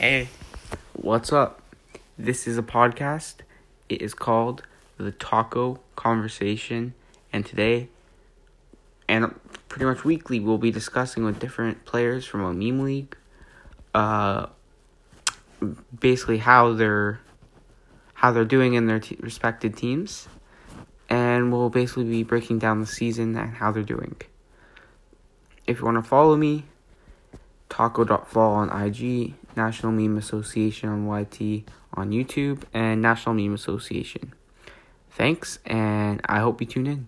Hey, what's up? This is a podcast. It is called The Taco Conversation, and today, and pretty much weekly, we'll be discussing with different players from a meme league, uh, basically how they're how they're doing in their t- respected teams, and we'll basically be breaking down the season and how they're doing. If you want to follow me, taco.fall on IG, National Meme Association on YT on YouTube, and National Meme Association. Thanks, and I hope you tune in.